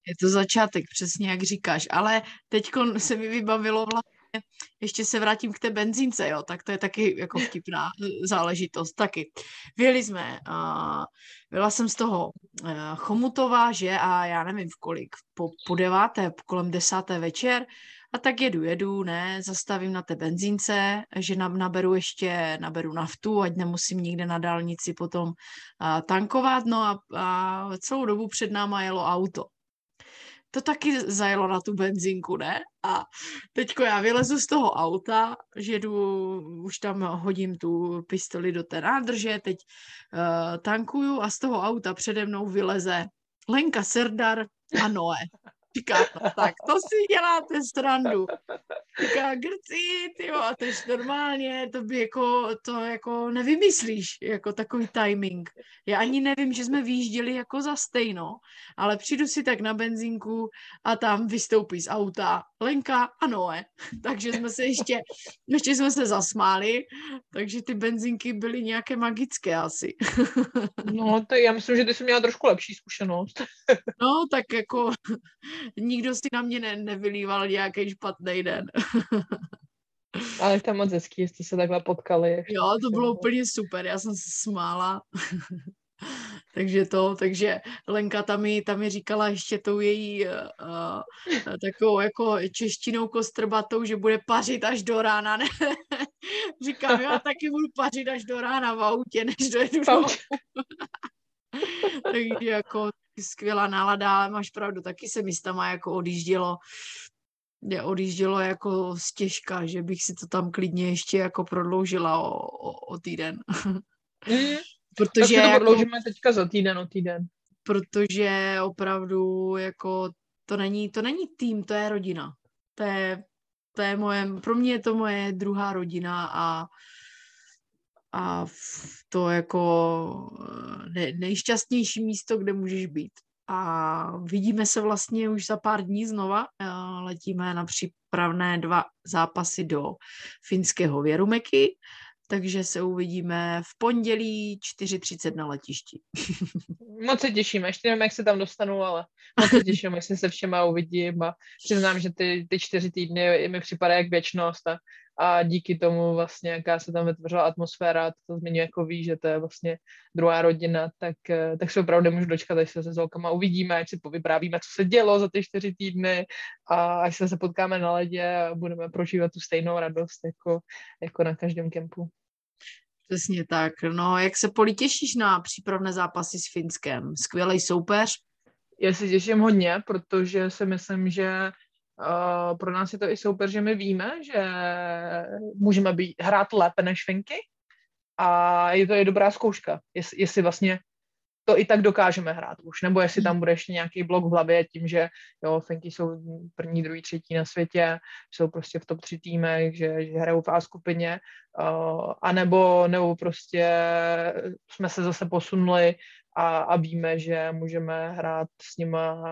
Je to začátek, přesně jak říkáš, ale teď se mi vybavilo vlastně ještě se vrátím k té benzínce, jo, tak to je taky jako vtipná záležitost, taky. Vyjeli jsme, uh, byla jsem z toho uh, Chomutova, že, a já nevím v kolik, po, po deváté, kolem desáté večer, a tak jedu, jedu, ne, zastavím na té benzínce, že naberu ještě, naberu naftu, ať nemusím nikde na dálnici potom uh, tankovat, no a, a celou dobu před náma jelo auto to taky zajelo na tu benzínku, ne? A teďko já vylezu z toho auta, že jdu, už tam hodím tu pistoli do té nádrže, teď uh, tankuju a z toho auta přede mnou vyleze Lenka Serdar a Noé. Říká, tak to si děláte strandu. Říká, grci, ty a to je normálně, to by jako, to jako nevymyslíš, jako takový timing. Já ani nevím, že jsme vyjížděli jako za stejno, ale přijdu si tak na benzínku a tam vystoupí z auta Lenka a Noé. Takže jsme se ještě, ještě jsme se zasmáli, takže ty benzínky byly nějaké magické asi. No, to já myslím, že ty jsi měla trošku lepší zkušenost. No, tak jako nikdo si na mě ne, nevylíval nějaký špatný den. Ale tam moc hezký, jste se takhle potkali. Jo, to bylo úplně super, já jsem se smála. takže to, takže Lenka tam mi, tam mi říkala ještě tou její uh, takovou jako češtinou kostrbatou, že bude pařit až do rána. Ne? Říkám, já taky budu pařit až do rána v autě, než dojedu Takže jako skvělá nálada, ale máš pravdu, taky se mi tam jako odjíždělo mě odjíždělo jako stěžka, že bych si to tam klidně ještě jako prodloužila o, o, o týden. Mm, protože tak to jako, prodloužíme teďka za týden o týden. Protože opravdu jako to není, to není tým, to je rodina. To je, to je moje, pro mě je to moje druhá rodina a a to jako eh, ne, nejšťastnější místo, kde můžeš být. A vidíme se vlastně už za pár dní znova. Eh, letíme na přípravné dva zápasy do finského Věrumeky, takže se uvidíme v pondělí 4.30 na letišti. Moc se těším, ještě nevím, jak se tam dostanu, ale moc se těším, jestli se všema uvidím a přiznám, že ty, ty čtyři týdny mi připadají jak věčnost a a díky tomu vlastně, jaká se tam vytvořila atmosféra, to zmiňuje jako ví, že to je vlastně druhá rodina, tak, eh, tak se opravdu můžu dočkat, až se se Zolkama uvidíme, až si povyprávíme, co se dělo za ty čtyři týdny a až se, se potkáme na ledě a budeme prožívat tu stejnou radost jako, jako na každém kempu. Přesně tak. No, jak se Poli těšíš na přípravné zápasy s Finskem? Skvělý soupeř? Já se těším hodně, protože si myslím, že Uh, pro nás je to i super, že my víme, že můžeme být, hrát lépe než Finky a je to i dobrá zkouška, jestli, jestli vlastně to i tak dokážeme hrát už, nebo jestli tam bude ještě nějaký blok v hlavě tím, že jo, Finky jsou první, druhý, třetí na světě, jsou prostě v top tři týmech, že, že hrajou v A skupině, uh, anebo nebo prostě jsme se zase posunuli a, a víme, že můžeme hrát s nima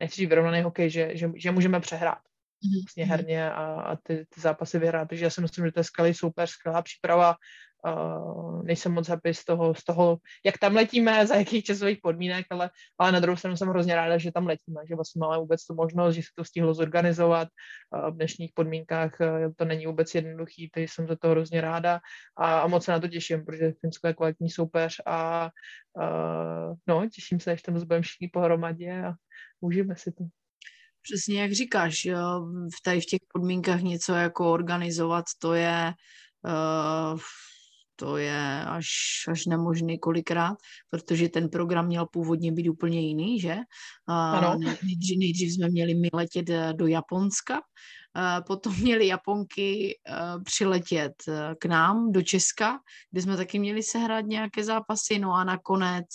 nechci vyrovnaný hokej, že, že, že můžeme přehrát mm-hmm. vlastně herně a, a ty, ty zápasy vyhrát. Takže já si myslím, že to je skvělý super, skvělá příprava uh, nejsem moc happy z toho, z toho, jak tam letíme, za jakých časových podmínek, ale, ale na druhou stranu jsem hrozně ráda, že tam letíme, že vlastně máme vůbec tu možnost, že se to stihlo zorganizovat uh, v dnešních podmínkách, uh, to není vůbec jednoduchý, takže jsem za to hrozně ráda a, a moc se na to těším, protože Finsko je kvalitní soupeř a uh, no, těším se, až tam budeme všichni pohromadě a užijeme si to. Přesně jak říkáš, jo, v tady v těch podmínkách něco jako organizovat, to je uh, to je až, až nemožný kolikrát, protože ten program měl původně být úplně jiný, že? Ano. Nejdřív, nejdřív jsme měli my letět eh, do Japonska, potom měli Japonky eh, přiletět eh, k nám do Česka, kde jsme taky měli sehrát nějaké zápasy, no a nakonec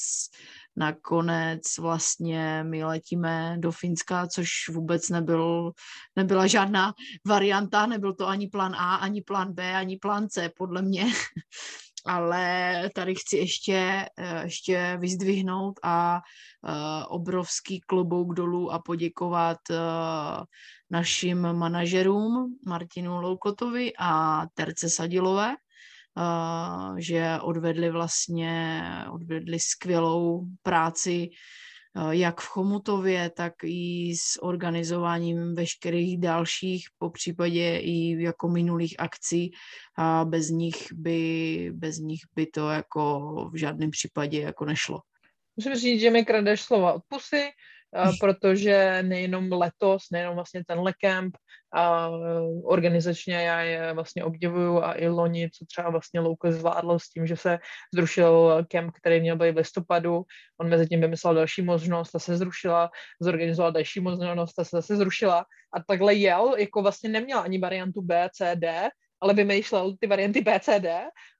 nakonec vlastně my letíme do Finska, což vůbec nebyl, nebyla žádná varianta, nebyl to ani plán A, ani plán B, ani plán C, podle mě. Ale tady chci ještě, eh, ještě vyzdvihnout a uh, obrovský klobouk dolů a poděkovat uh, našim manažerům Martinu Loukotovi a Terce Sadilové, že odvedli vlastně, odvedli skvělou práci jak v Chomutově, tak i s organizováním veškerých dalších, po případě i jako minulých akcí a bez nich by, bez nich by to jako v žádném případě jako nešlo. Musím říct, že mi kradeš slova od pusy, protože nejenom letos, nejenom vlastně tenhle kemp, a organizačně já je vlastně obdivuju a i loni, co třeba vlastně Louko zvládl s tím, že se zrušil kemp, který měl být v listopadu, on mezi tím vymyslel další možnost, ta se zrušila, zorganizoval další možnost, ta se zase zrušila. A takhle jel, jako vlastně neměl ani variantu B, C, D, ale vymýšlel ty varianty BCD,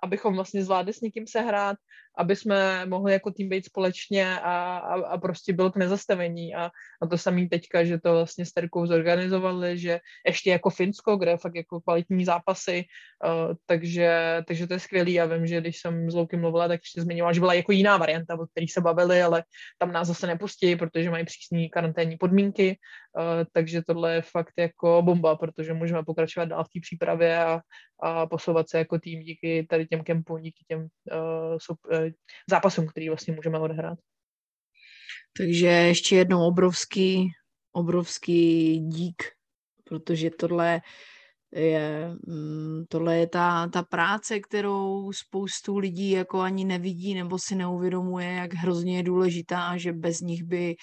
abychom vlastně zvládli s někým sehrát, aby jsme mohli jako tým být společně a, a, a prostě byl k nezastavení a, a to samý teďka, že to vlastně s Terkou zorganizovali, že ještě jako Finsko, kde je fakt jako kvalitní zápasy, uh, takže, takže to je skvělý. Já vím, že když jsem s Louky mluvila, tak ještě zmiňovala, že byla jako jiná varianta, o který se bavili, ale tam nás zase nepustí, protože mají přísné karanténní podmínky, uh, takže tohle je fakt jako bomba, protože můžeme pokračovat dál v té přípravě a, a posouvat se jako tým díky tady těm kempům, díky těm uh, uh, zápasům, který vlastně můžeme odehrát. Takže ještě jednou obrovský, obrovský dík, protože tohle je, mm, tohle je ta, ta práce, kterou spoustu lidí jako ani nevidí nebo si neuvědomuje, jak hrozně je důležitá a že bez nich by,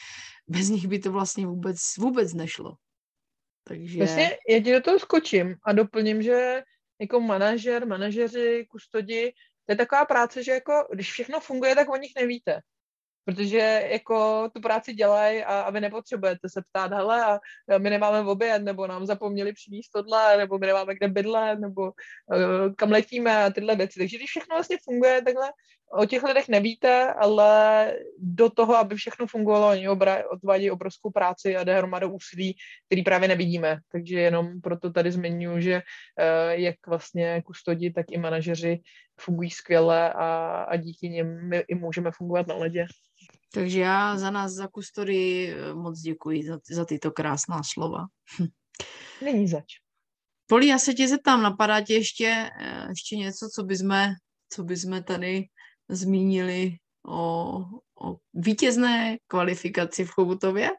bez nich by to vlastně vůbec, vůbec nešlo. Takže... Vlastně já ti do toho skočím a doplním, že jako manažer, manažeři, kustodi, to je taková práce, že jako, když všechno funguje, tak o nich nevíte protože jako tu práci dělají a, a vy nepotřebujete se ptát, hele, a my nemáme oběd, nebo nám zapomněli přivést tohle, nebo my nemáme kde bydlet, nebo uh, kam letíme a tyhle věci. Takže když všechno vlastně funguje takhle, o těch lidech nevíte, ale do toho, aby všechno fungovalo, oni obra, odvádí obrovskou práci a jde hromada úsilí, který právě nevidíme. Takže jenom proto tady zmiňuji, že uh, jak vlastně kustodi, tak i manažeři fungují skvěle a, a díky nim my i můžeme fungovat na ledě. Takže já za nás, za kustory eh, moc děkuji za, za tyto krásná slova. Není zač. Poli, já se tě zeptám, napadá ti ještě, eh, ještě něco, co by jsme, co by jsme tady zmínili o, o vítězné kvalifikaci v Chobutově?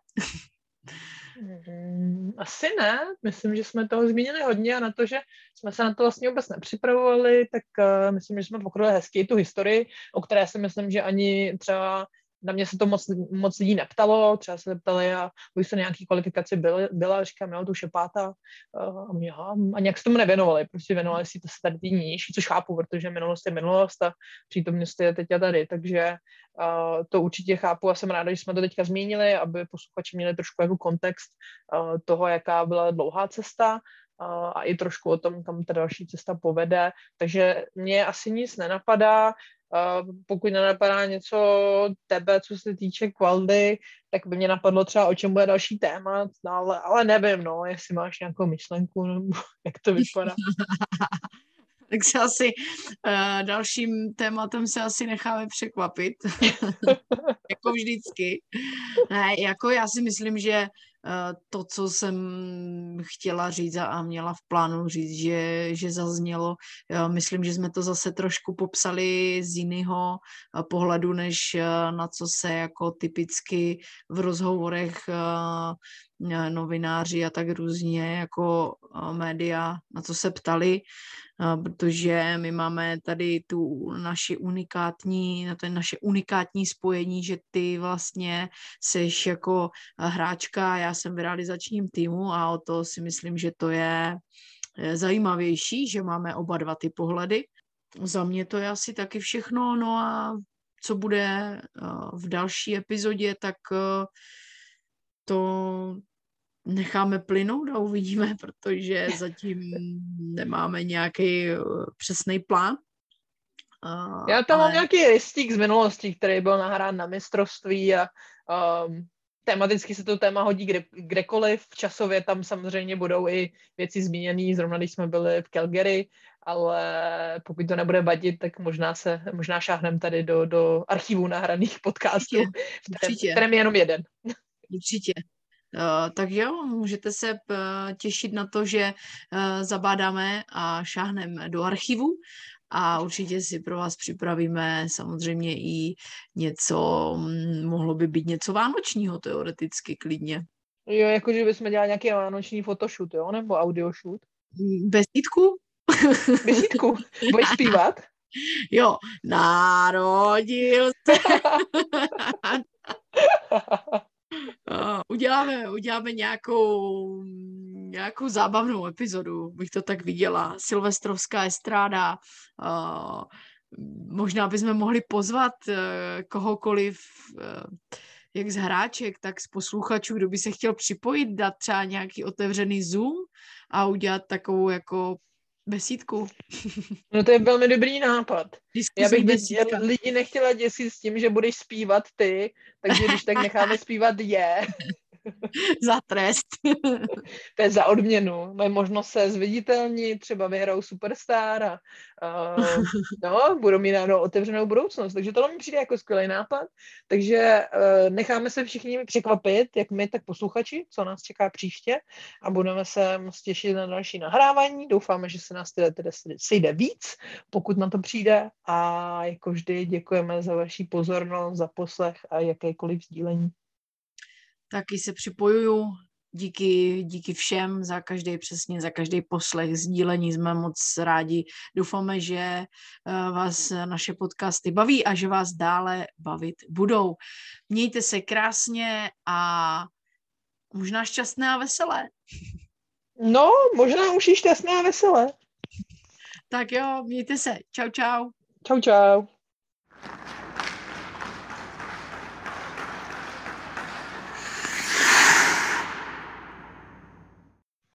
Mm, asi ne. Myslím, že jsme toho zmínili hodně a na to, že jsme se na to vlastně vůbec nepřipravovali, tak uh, myslím, že jsme pokryli hezky tu historii, o které si myslím, že ani třeba na mě se to moc, moc lidí neptalo, třeba se ptali, a už se nějaký kvalifikaci byl, byla, říkám, jo, to už je pátá, a, mě, a nějak se tomu nevěnovali, prostě věnovali si to startní což chápu, protože minulost je minulost a přítomnost je teď a tady, takže a, to určitě chápu a jsem ráda, že jsme to teďka zmínili, aby posluchači měli trošku jako kontext a, toho, jaká byla dlouhá cesta, a i trošku o tom, kam ta další cesta povede. Takže mě asi nic nenapadá. Uh, pokud nenapadá něco tebe, co se týče kvaldy, tak by mě napadlo třeba, o čem bude další téma, ale, ale nevím, no, jestli máš nějakou myšlenku, nebo jak to vypadá. tak se asi uh, dalším tématem se asi necháme překvapit. jako vždycky. Ne, jako já si myslím, že to, co jsem chtěla říct a měla v plánu říct, že, že zaznělo, uh, myslím, že jsme to zase trošku popsali z jiného uh, pohledu, než na co se jako typicky v rozhovorech novináři a tak různě jako média, na co se ptali protože my máme tady tu naši unikátní, na to naše unikátní spojení, že ty vlastně seš jako hráčka, já jsem v realizačním týmu a o to si myslím, že to je zajímavější, že máme oba dva ty pohledy. Za mě to je asi taky všechno, no a co bude v další epizodě, tak to necháme plynout a uvidíme, protože zatím nemáme nějaký eh, přesný plán. Já tam ale... mám nějaký ristík z minulosti, který byl nahrán na mistrovství a um, tematicky se to téma hodí kde, kdekoliv. V časově tam samozřejmě budou i věci zmíněné, zrovna když jsme byli v Calgary, ale pokud to nebude vadit, tak možná se, možná šáhneme tady do, do archivů nahraných podcastů, Určitě. v kterém, Určitě. kterém je jenom jeden. Určitě. Uh, tak jo, můžete se uh, těšit na to, že uh, zabádáme a šáhneme do archivu a určitě si pro vás připravíme samozřejmě i něco, hm, mohlo by být něco vánočního teoreticky klidně. Jo, jakože bychom dělali nějaký vánoční photoshoot, jo, nebo audioshoot. Besídku? Besídku. Budeš zpívat? Jo, narodil se. Uh, uděláme, uděláme nějakou, nějakou zábavnou epizodu, bych to tak viděla. Silvestrovská estráda. Uh, možná bychom mohli pozvat uh, kohokoliv, uh, jak z hráček, tak z posluchačů, kdo by se chtěl připojit, dát třeba nějaký otevřený Zoom a udělat takovou jako besídku. No to je velmi dobrý nápad. Já bych besídka. lidi nechtěla děsit s tím, že budeš zpívat ty, takže když tak necháme zpívat je. za trest. to je za odměnu. Mají možnost se zviditelnit, třeba vyhrajou Superstar a uh, no, budou mít náhodou otevřenou budoucnost. Takže tohle mi přijde jako skvělý nápad. Takže uh, necháme se všichni překvapit, jak my, tak posluchači, co nás čeká příště a budeme se moc těšit na další nahrávání. Doufáme, že se nás teda, teda sejde víc, pokud na to přijde a jako vždy děkujeme za vaši pozornost, za poslech a jakékoliv sdílení taky se připojuju. Díky, díky všem za každý přesně, za každý poslech, sdílení jsme moc rádi. Doufáme, že eh, vás naše podcasty baví a že vás dále bavit budou. Mějte se krásně a možná šťastné a veselé. No, možná už i šťastné a veselé. Tak jo, mějte se. Čau, čau. Čau, čau.